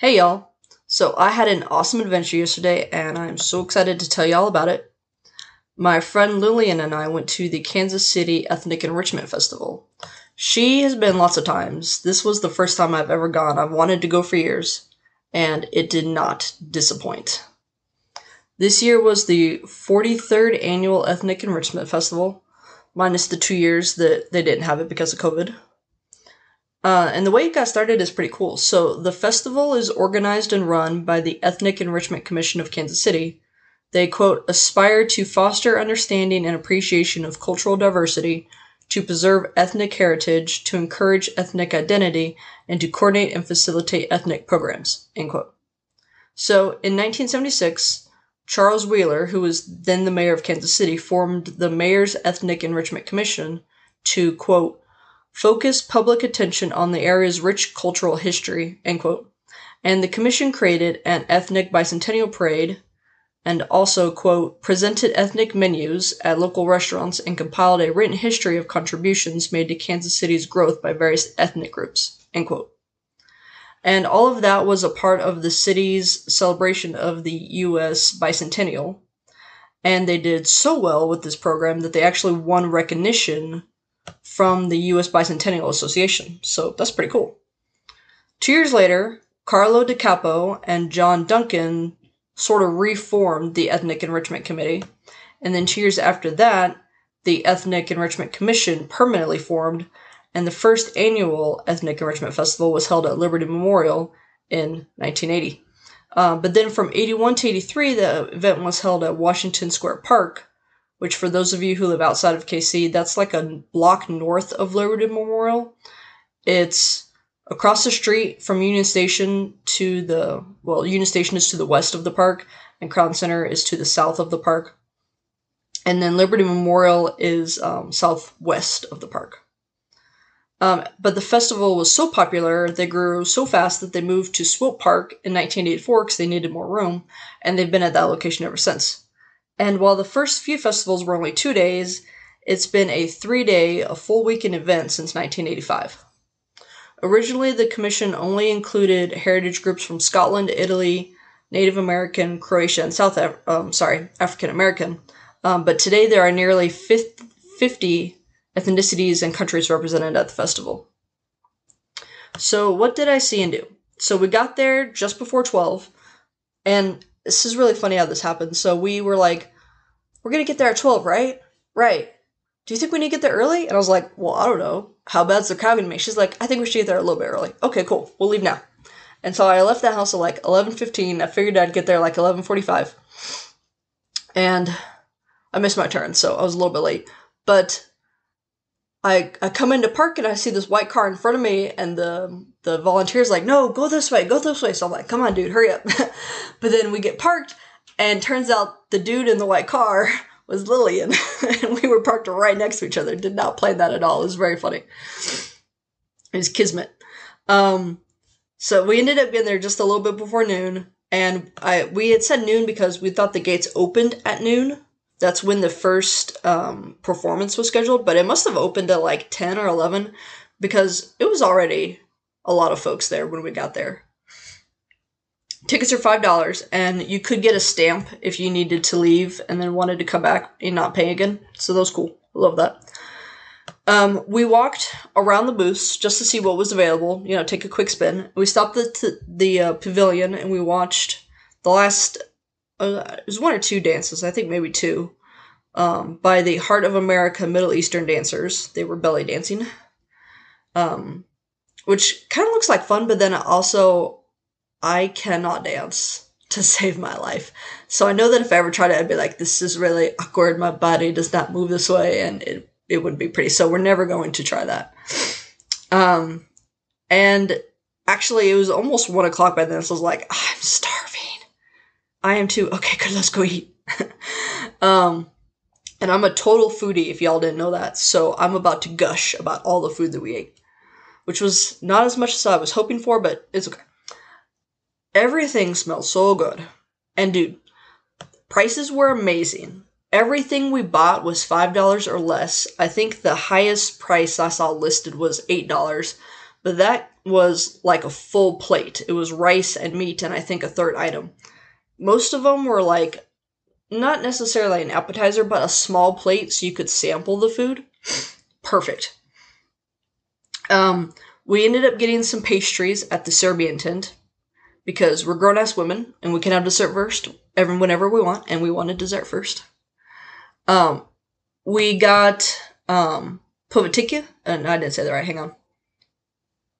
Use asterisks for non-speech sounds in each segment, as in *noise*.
Hey, y'all. So, I had an awesome adventure yesterday, and I'm so excited to tell y'all about it. My friend Lillian and I went to the Kansas City Ethnic Enrichment Festival. She has been lots of times. This was the first time I've ever gone. I've wanted to go for years, and it did not disappoint. This year was the 43rd annual Ethnic Enrichment Festival, minus the two years that they didn't have it because of COVID. Uh, and the way it got started is pretty cool. So, the festival is organized and run by the Ethnic Enrichment Commission of Kansas City. They, quote, aspire to foster understanding and appreciation of cultural diversity, to preserve ethnic heritage, to encourage ethnic identity, and to coordinate and facilitate ethnic programs, end quote. So, in 1976, Charles Wheeler, who was then the mayor of Kansas City, formed the Mayor's Ethnic Enrichment Commission to, quote, focus public attention on the area's rich cultural history, end quote. And the commission created an ethnic bicentennial parade and also, quote, presented ethnic menus at local restaurants and compiled a written history of contributions made to Kansas City's growth by various ethnic groups, end quote. And all of that was a part of the city's celebration of the U.S. bicentennial. And they did so well with this program that they actually won recognition from the U.S. Bicentennial Association. So that's pretty cool. Two years later, Carlo Di Capo and John Duncan sort of reformed the Ethnic Enrichment Committee. And then two years after that, the Ethnic Enrichment Commission permanently formed, and the first annual Ethnic Enrichment Festival was held at Liberty Memorial in 1980. Uh, but then from 81 to 83, the event was held at Washington Square Park, which for those of you who live outside of KC, that's like a block north of Liberty Memorial. It's across the street from Union Station to the well, Union Station is to the west of the park, and Crown Center is to the south of the park, and then Liberty Memorial is um, southwest of the park. Um, but the festival was so popular, they grew so fast that they moved to Swope Park in 1984 because they needed more room, and they've been at that location ever since. And while the first few festivals were only two days, it's been a three day, a full weekend event since 1985. Originally, the commission only included heritage groups from Scotland, Italy, Native American, Croatia, and South Af- um, sorry African American. Um, but today there are nearly 50 ethnicities and countries represented at the festival. So, what did I see and do? So, we got there just before 12, and this is really funny how this happened. So, we were like, we're gonna get there at 12, right? Right. Do you think we need to get there early? And I was like, well, I don't know. How bad's the crowd gonna be? She's like, I think we should get there a little bit early. Okay, cool. We'll leave now. And so I left the house at like 11.15. I figured I'd get there like 11.45. And I missed my turn, so I was a little bit late. But I, I come into park and I see this white car in front of me, and the the volunteer's like, "No, go this way, go this way." So I'm like, "Come on, dude, hurry up!" *laughs* but then we get parked, and turns out the dude in the white car *laughs* was Lillian, *laughs* and we were parked right next to each other. Did not plan that at all. It was very funny. It was kismet. Um, so we ended up getting there just a little bit before noon, and I we had said noon because we thought the gates opened at noon. That's when the first um, performance was scheduled, but it must have opened at like ten or eleven because it was already a lot of folks there when we got there. Tickets are five dollars, and you could get a stamp if you needed to leave and then wanted to come back and not pay again. So that was cool. Love that. Um, we walked around the booths just to see what was available. You know, take a quick spin. We stopped at the, the uh, pavilion and we watched the last. Uh, it was one or two dances, I think maybe two, um, by the Heart of America Middle Eastern dancers. They were belly dancing, um, which kind of looks like fun, but then also I cannot dance *laughs* to save my life. So I know that if I ever tried it, I'd be like, this is really awkward. My body does not move this way, and it, it would be pretty. So we're never going to try that. Um, And actually, it was almost one o'clock by then, so I was like, I'm starving. I am too. Okay, good, let's go eat. *laughs* um, and I'm a total foodie, if y'all didn't know that. So I'm about to gush about all the food that we ate, which was not as much as I was hoping for, but it's okay. Everything smelled so good. And dude, prices were amazing. Everything we bought was $5 or less. I think the highest price I saw listed was $8, but that was like a full plate. It was rice and meat, and I think a third item. Most of them were like not necessarily an appetizer, but a small plate so you could sample the food. Perfect. Um, we ended up getting some pastries at the Serbian tent because we're grown ass women and we can have dessert first, whenever we want, and we wanted dessert first. Um, we got um povitica, and I didn't say that right. Hang on.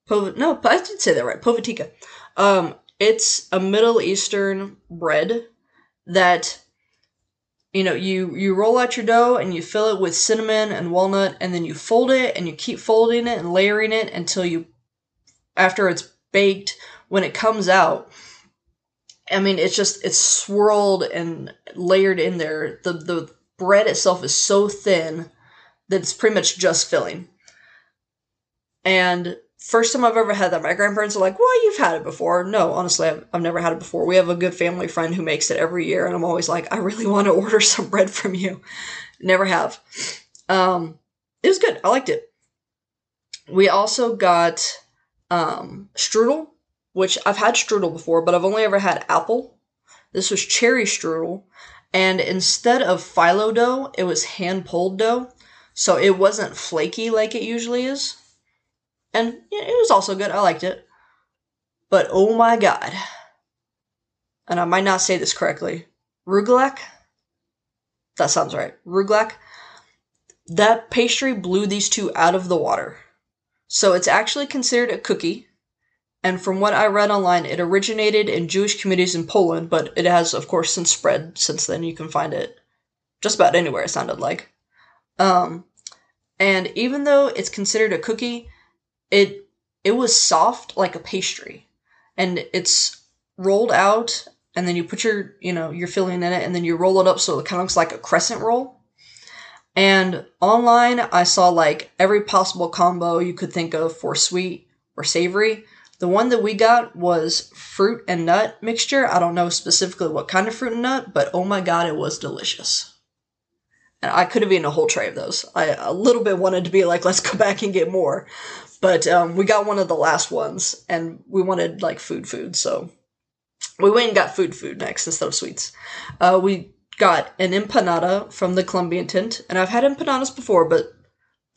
Pov- no, I did say that right. Povitica. Um, it's a Middle Eastern bread that you know you you roll out your dough and you fill it with cinnamon and walnut and then you fold it and you keep folding it and layering it until you after it's baked when it comes out i mean it's just it's swirled and layered in there. The the bread itself is so thin that it's pretty much just filling. And first time I've ever had that, my grandparents are like, "Well, you've had it before." No, honestly, I've, I've never had it before. We have a good family friend who makes it every year, and I'm always like, "I really want to *laughs* order some bread from you." Never have. Um, it was good. I liked it. We also got um, strudel, which I've had strudel before, but I've only ever had apple. This was cherry strudel, and instead of phyllo dough, it was hand pulled dough, so it wasn't flaky like it usually is and it was also good. I liked it. But oh my god. And I might not say this correctly. Rugelach? That sounds right. Rugelach. That pastry blew these two out of the water. So it's actually considered a cookie. And from what I read online, it originated in Jewish communities in Poland, but it has, of course, since spread since then. You can find it just about anywhere, it sounded like. Um, and even though it's considered a cookie, it it was soft like a pastry. And it's rolled out and then you put your you know your filling in it and then you roll it up so it kind of looks like a crescent roll. And online i saw like every possible combo you could think of for sweet or savory. The one that we got was fruit and nut mixture. I don't know specifically what kind of fruit and nut but oh my god it was delicious. And i could have eaten a whole tray of those. I a little bit wanted to be like let's go back and get more but um, we got one of the last ones, and we wanted like food, food. So we went and got food, food next instead of sweets. Uh, we got an empanada from the Colombian tent, and I've had empanadas before, but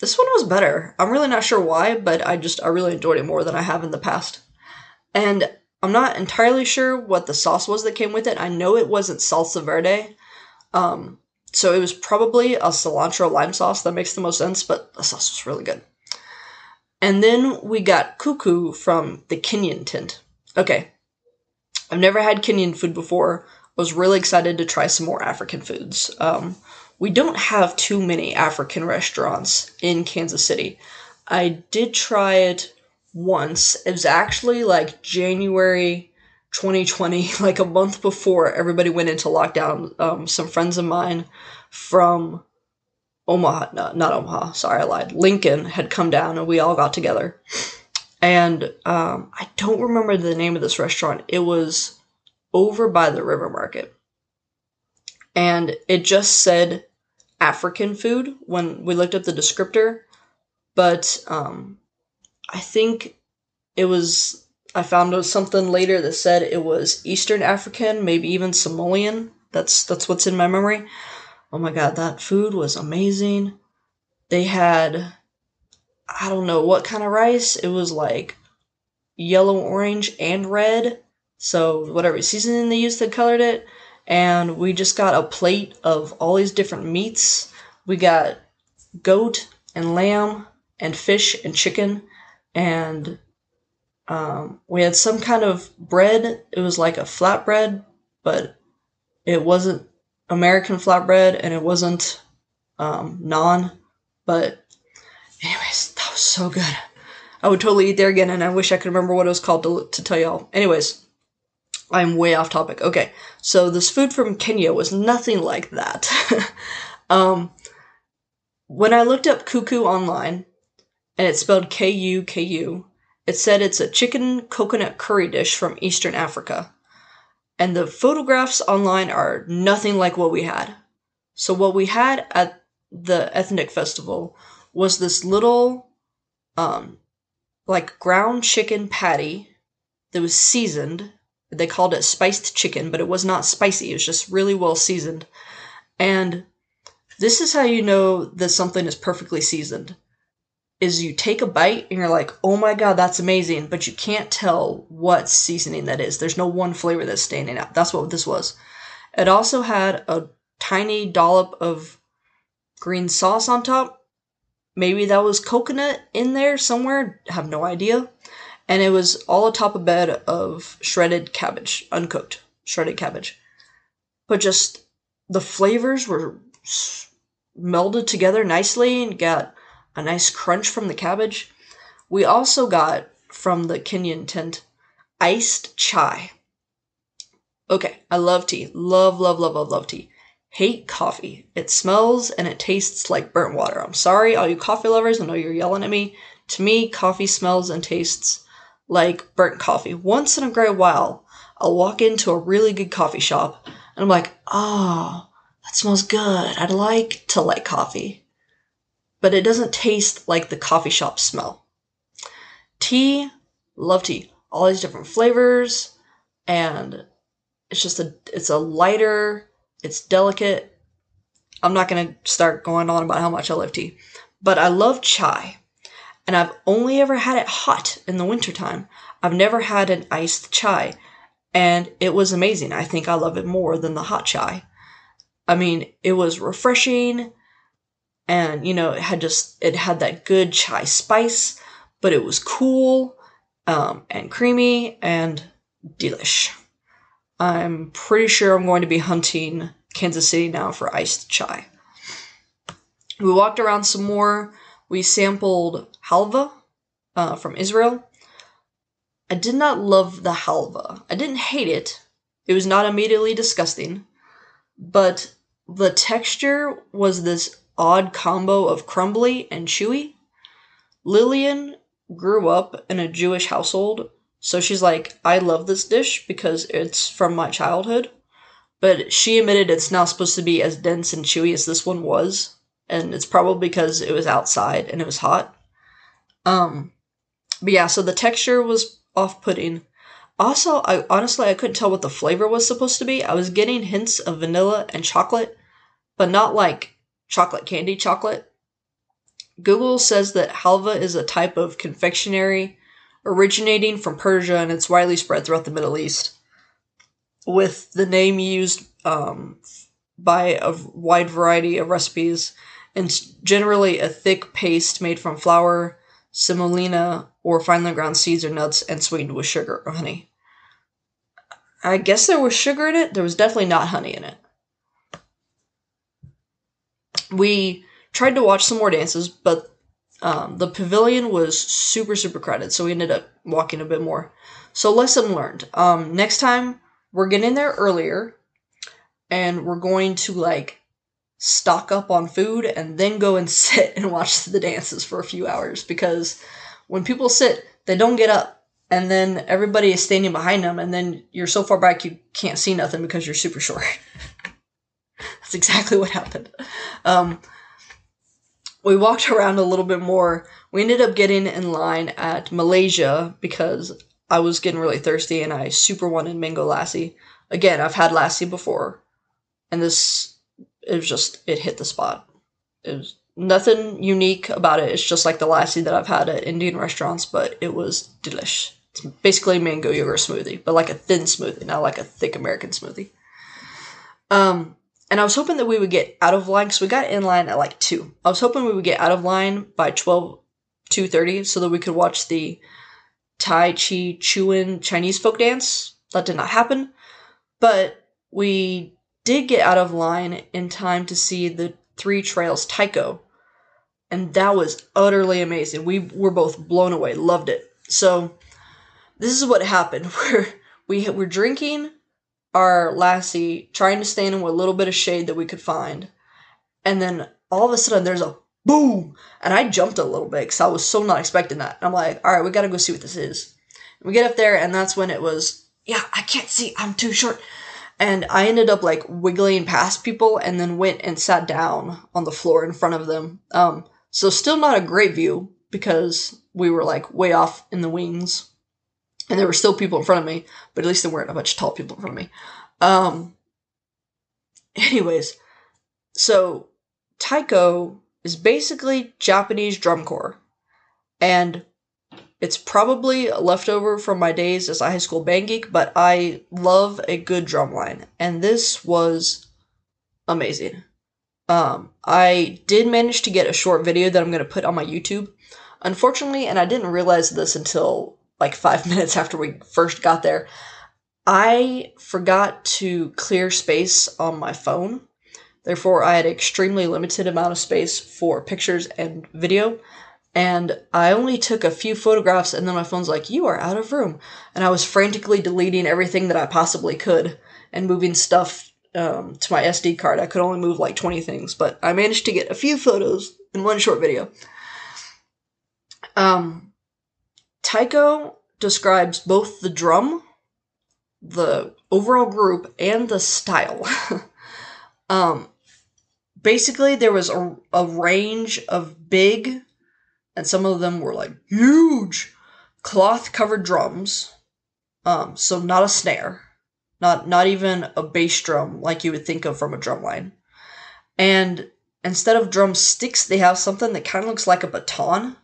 this one was better. I'm really not sure why, but I just I really enjoyed it more than I have in the past. And I'm not entirely sure what the sauce was that came with it. I know it wasn't salsa verde. Um, so it was probably a cilantro lime sauce that makes the most sense, but the sauce was really good. And then we got kuku from the Kenyan tent. Okay. I've never had Kenyan food before. I was really excited to try some more African foods. Um, we don't have too many African restaurants in Kansas City. I did try it once. It was actually like January 2020, *laughs* like a month before everybody went into lockdown. Um, some friends of mine from Omaha, no, not Omaha, sorry, I lied. Lincoln had come down and we all got together. And um, I don't remember the name of this restaurant. It was over by the river market. And it just said African food when we looked up the descriptor. But um, I think it was, I found something later that said it was Eastern African, maybe even Somalian. That's that's what's in my memory. Oh my god, that food was amazing. They had I don't know what kind of rice. It was like yellow, orange, and red. So whatever seasoning they used that colored it. And we just got a plate of all these different meats. We got goat and lamb and fish and chicken and um, we had some kind of bread. It was like a flatbread, but it wasn't American flatbread and it wasn't um, naan. But, anyways, that was so good. I would totally eat there again, and I wish I could remember what it was called to, to tell y'all. Anyways, I'm way off topic. Okay, so this food from Kenya was nothing like that. *laughs* um, when I looked up kuku online, and it's spelled K U K U, it said it's a chicken coconut curry dish from Eastern Africa. And the photographs online are nothing like what we had. So, what we had at the ethnic festival was this little, um, like ground chicken patty that was seasoned. They called it spiced chicken, but it was not spicy. It was just really well seasoned. And this is how you know that something is perfectly seasoned. Is you take a bite and you're like, "Oh my god, that's amazing," but you can't tell what seasoning that is. There's no one flavor that's standing out. That's what this was. It also had a tiny dollop of green sauce on top. Maybe that was coconut in there somewhere. Have no idea. And it was all atop a bed of shredded cabbage, uncooked shredded cabbage. But just the flavors were melded together nicely and got a nice crunch from the cabbage. We also got from the Kenyan tent iced chai. Okay, I love tea. Love, love, love, love, love tea. Hate coffee. It smells and it tastes like burnt water. I'm sorry, all you coffee lovers. I know you're yelling at me. To me, coffee smells and tastes like burnt coffee. Once in a great while, I'll walk into a really good coffee shop and I'm like, oh, that smells good. I'd like to like coffee. But it doesn't taste like the coffee shop smell. Tea, love tea. All these different flavors, and it's just a it's a lighter, it's delicate. I'm not gonna start going on about how much I love tea. But I love chai. And I've only ever had it hot in the wintertime. I've never had an iced chai. And it was amazing. I think I love it more than the hot chai. I mean, it was refreshing and you know, it had just it had that good chai spice, but it was cool um, and creamy and delish. I'm pretty sure I'm going to be hunting Kansas City now for iced chai. We walked around some more. We sampled halva uh, from Israel. I did not love the halva. I didn't hate it. It was not immediately disgusting, but the texture was this odd combo of crumbly and chewy. Lillian grew up in a Jewish household, so she's like, I love this dish because it's from my childhood. But she admitted it's not supposed to be as dense and chewy as this one was, and it's probably because it was outside and it was hot. Um, but yeah, so the texture was off-putting. Also, I honestly I couldn't tell what the flavor was supposed to be. I was getting hints of vanilla and chocolate, but not like chocolate candy chocolate. Google says that halva is a type of confectionery originating from Persia and it's widely spread throughout the Middle East, with the name used um, by a wide variety of recipes, and it's generally a thick paste made from flour, semolina, or finely ground seeds or nuts and sweetened with sugar or honey. I guess there was sugar in it. There was definitely not honey in it. We tried to watch some more dances, but um, the pavilion was super, super crowded, so we ended up walking a bit more. So, lesson learned. Um, next time, we're getting there earlier, and we're going to like stock up on food and then go and *laughs* sit and watch the dances for a few hours because when people sit, they don't get up, and then everybody is standing behind them, and then you're so far back you can't see nothing because you're super short. *laughs* That's exactly what happened. Um, we walked around a little bit more. We ended up getting in line at Malaysia because I was getting really thirsty and I super wanted mango lassi. Again, I've had lassi before, and this it was just it hit the spot. It was nothing unique about it. It's just like the lassi that I've had at Indian restaurants, but it was delish. It's basically mango yogurt smoothie, but like a thin smoothie, not like a thick American smoothie. Um, and I was hoping that we would get out of line because we got in line at like two. I was hoping we would get out of line by 12, 2.30 so that we could watch the Tai Chi Chuan Chinese folk dance. That did not happen, but we did get out of line in time to see the Three Trails Taiko. and that was utterly amazing. We were both blown away, loved it. So this is what happened. *laughs* We're we were drinking our lassi, trying to stand in a little bit of shade that we could find, and then all of a sudden there's a boom, and I jumped a little bit because I was so not expecting that. I'm like, all right, we gotta go see what this is. And we get up there, and that's when it was. Yeah, I can't see. I'm too short. And I ended up like wiggling past people and then went and sat down on the floor in front of them. Um, so still not a great view because we were like way off in the wings. And there were still people in front of me, but at least there weren't a bunch of tall people in front of me. Um, *laughs* anyways, so taiko is basically Japanese drum corps. And it's probably a leftover from my days as a high school band geek, but I love a good drum line. And this was amazing. Um, I did manage to get a short video that I'm going to put on my YouTube. Unfortunately, and I didn't realize this until like five *laughs* minutes after we first got there, I forgot to clear space on my phone. Therefore, I had extremely limited amount of space for pictures and video. And I only took a few photographs, and then my phone's like, You are out of room. And I was frantically deleting everything that I possibly could and moving stuff um, to my SD card. I could only move like 20 things, but I managed to get a few photos in one short video. Um, Taiko describes both the drum, the overall group, and the style. *laughs* um, basically, there was a, a range of big, and some of them were like huge, cloth covered drums. Um, so not a snare, not not even a bass drum like you would think of from a drum line. And instead of drumsticks, they have something that kind of looks like a baton.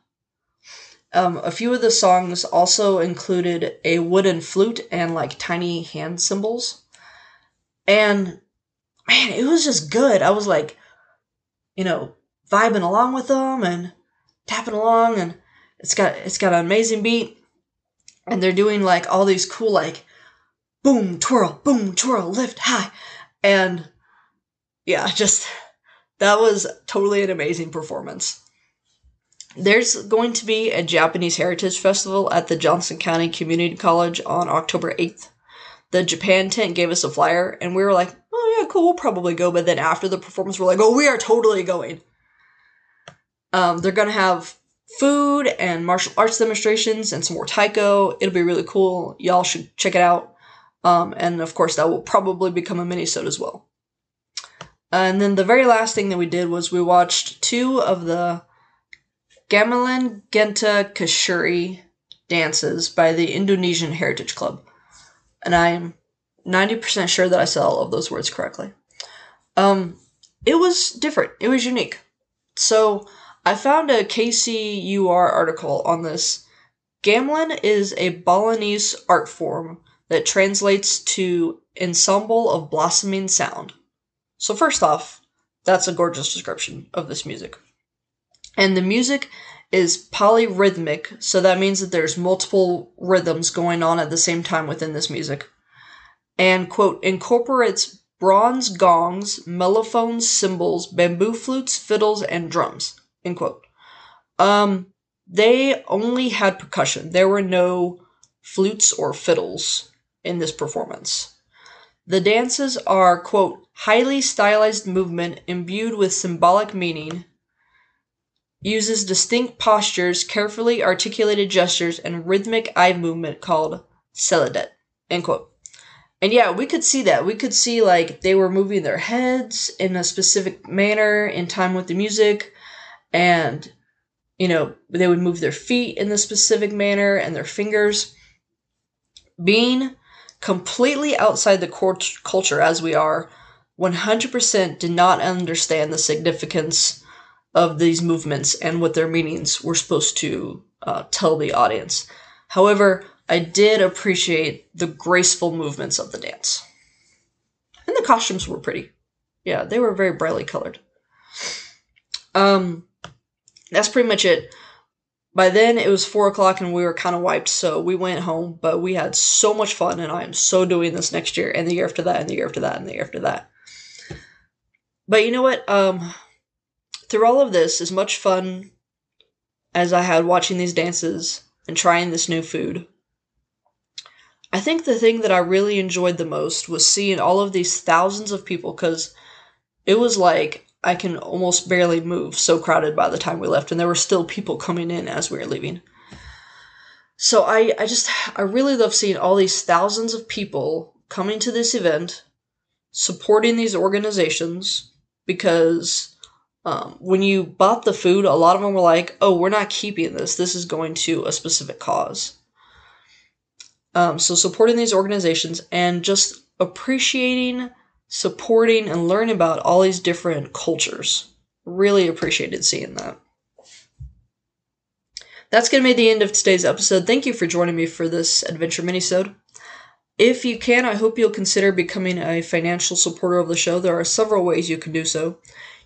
Um, a few of the songs also included a wooden flute and like tiny hand cymbals. And man, it was just good. I was like, you know, vibing along with them and tapping along and it's got it's got an amazing beat. And they're doing like all these cool like boom, twirl, boom, twirl, lift high. And yeah, just that was totally an amazing performance. There's going to be a Japanese Heritage Festival at the Johnson County Community College on October 8th. The Japan tent gave us a flyer, and we were like, oh, yeah, cool, we'll probably go. But then after the performance, we're like, oh, we are totally going. Um, they're going to have food and martial arts demonstrations and some more taiko. It'll be really cool. Y'all should check it out. Um, and of course, that will probably become a mini-sode as well. And then the very last thing that we did was we watched two of the Gamelan Genta Kasturi dances by the Indonesian Heritage Club. And I am 90% sure that I said all of those words correctly. Um, it was different. It was unique. So I found a KCUR article on this. Gamelan is a Balinese art form that translates to ensemble of blossoming sound. So first off, that's a gorgeous description of this music. And the music is polyrhythmic, so that means that there's multiple rhythms going on at the same time within this music. And quote, incorporates bronze gongs, metallophones, cymbals, bamboo flutes, fiddles, and drums. End quote. Um, they only had percussion. There were no flutes or fiddles in this performance. The dances are, quote, highly stylized movement imbued with symbolic meaning, uses distinct postures, carefully articulated gestures, and rhythmic eye movement called seledet, end quote. And yeah, we could see that. We could see like they were moving their heads in a specific manner in time with the music, and you know, they would move their feet in the specific manner and their fingers. Being completely outside the cult- culture as we are, 100% did not understand the significance of these movements and what their meanings were supposed to uh, tell the audience. However, I did appreciate the graceful movements of the dance. And the costumes were pretty. Yeah, they were very brightly colored. Um, that's pretty much it. By then, it was four o'clock and we were kind of wiped, so we went home. But we had so much fun, and I am so doing this next year, and the year after that, and the year after that, and the year after that. But you know what? Um, through all of this, as much fun as I had watching these dances and trying this new food, I think the thing that I really enjoyed the most was seeing all of these thousands of people because it was like I can almost barely move, so crowded by the time we left, and there were still people coming in as we were leaving. So I, I just I really love seeing all these thousands of people coming to this event, supporting these organizations because um, when you bought the food, a lot of them were like, "Oh, we're not keeping this. This is going to a specific cause." Um, so supporting these organizations and just appreciating, supporting, and learning about all these different cultures. Really appreciated seeing that. That's going to be the end of today's episode. Thank you for joining me for this adventure minisode. If you can, I hope you'll consider becoming a financial supporter of the show. There are several ways you can do so.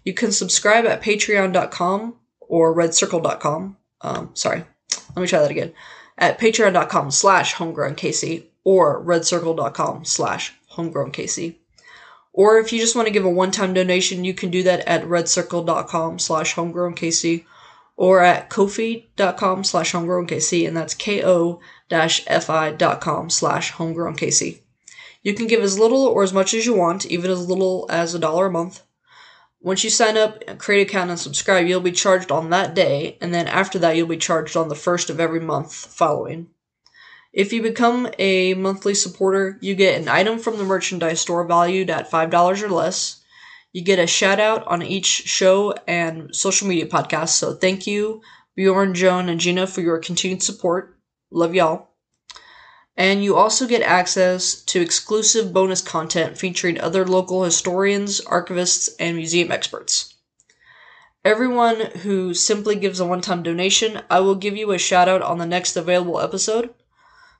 You can subscribe at patreon.com or redcircle.com. Um, sorry, let me try that again. At patreon.com slash homegrownkc or redcircle.com slash homegrownkc. Or if you just want to give a one-time donation, you can do that at redcircle.com slash homegrownkc or at kofi.com slash homegrownkc, and that's ko-fi.com slash homegrownkc. You can give as little or as much as you want, even as little as a dollar a month. Once you sign up, create account, and subscribe, you'll be charged on that day, and then after that, you'll be charged on the first of every month following. If you become a monthly supporter, you get an item from the merchandise store valued at $5 or less. You get a shout out on each show and social media podcast. So thank you, Bjorn, Joan, and Gina, for your continued support. Love y'all. And you also get access to exclusive bonus content featuring other local historians, archivists, and museum experts. Everyone who simply gives a one time donation, I will give you a shout out on the next available episode,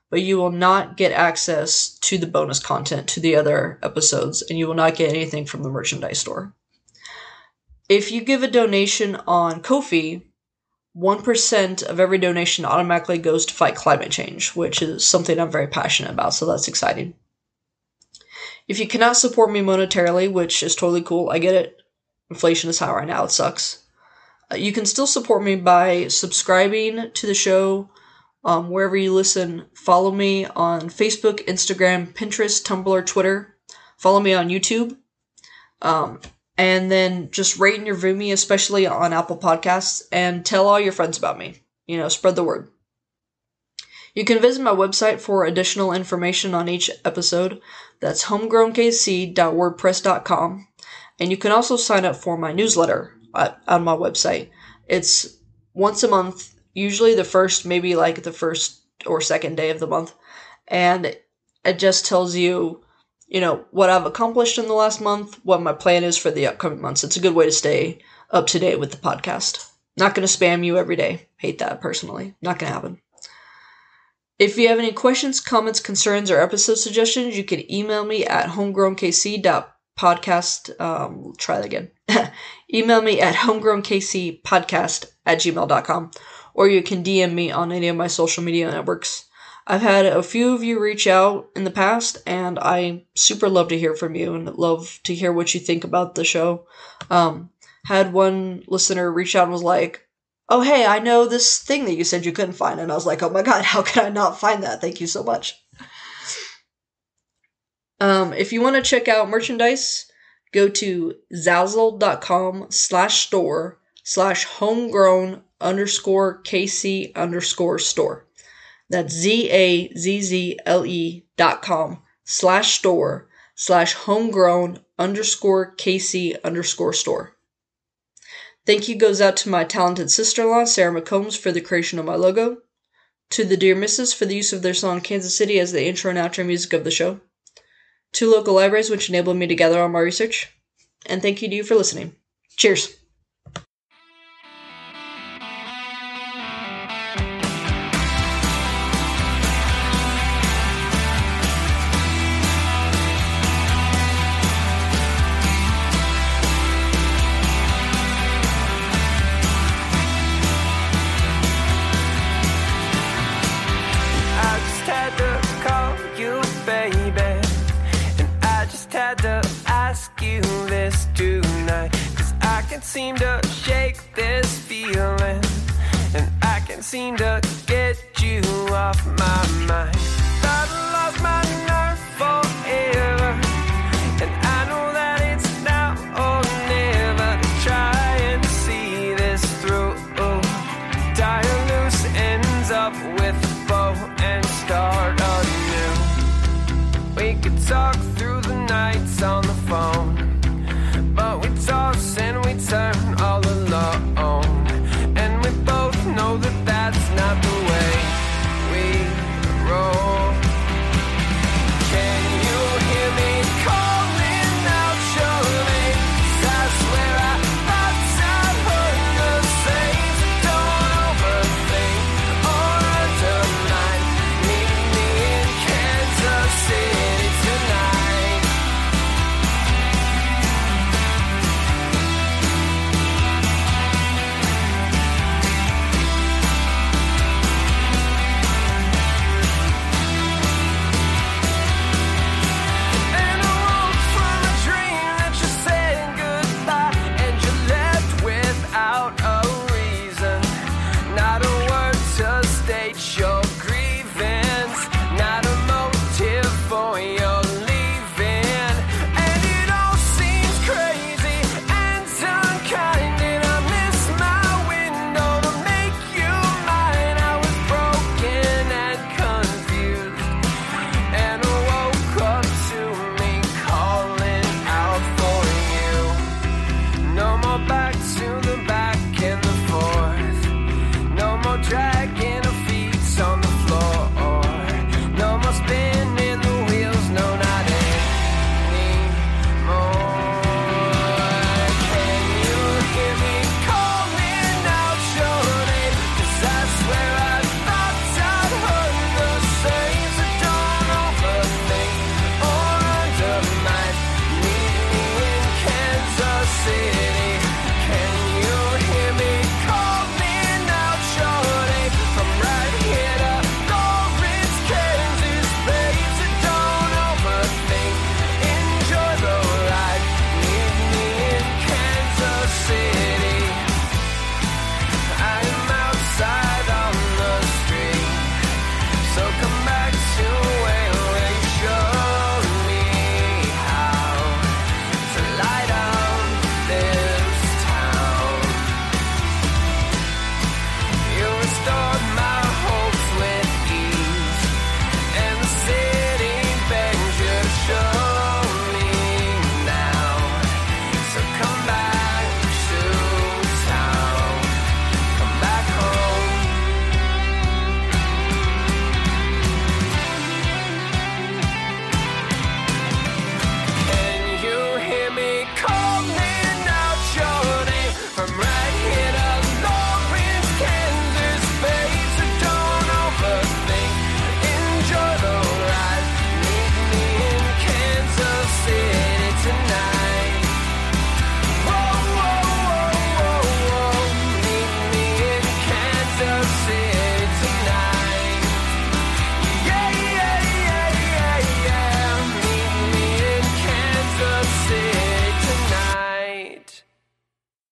but you will not get access to the bonus content to the other episodes, and you will not get anything from the merchandise store. If you give a donation on Kofi, 1% of every donation automatically goes to fight climate change, which is something I'm very passionate about, so that's exciting. If you cannot support me monetarily, which is totally cool, I get it. Inflation is high right now, it sucks. Uh, you can still support me by subscribing to the show um, wherever you listen. Follow me on Facebook, Instagram, Pinterest, Tumblr, Twitter. Follow me on YouTube. Um, and then just rate and review me, especially on Apple Podcasts, and tell all your friends about me. You know, spread the word. You can visit my website for additional information on each episode. That's homegrownkc.wordpress.com. And you can also sign up for my newsletter on my website. It's once a month, usually the first, maybe like the first or second day of the month. And it just tells you you know, what I've accomplished in the last month, what my plan is for the upcoming months. It's a good way to stay up to date with the podcast. Not going to spam you every day. Hate that personally. Not going to happen. If you have any questions, comments, concerns, or episode suggestions, you can email me at homegrownkc.podcast. Um, try that again. *laughs* email me at homegrownkcpodcast at gmail.com. Or you can DM me on any of my social media networks. I've had a few of you reach out in the past, and I super love to hear from you and love to hear what you think about the show. Um, had one listener reach out and was like, "Oh, hey, I know this thing that you said you couldn't find," and I was like, "Oh my god, *laughs* how could I not find that? Thank you so much." Um, if you want to check out merchandise, go to zazzle.com slash store slash homegrown underscore kc underscore store. That's Z A Z Z L E dot com slash store slash homegrown underscore KC underscore store. Thank you goes out to my talented sister in law, Sarah McCombs, for the creation of my logo, to the Dear Misses for the use of their song Kansas City as the intro and outro music of the show, to local libraries which enabled me to gather all my research, and thank you to you for listening. Cheers. Seem to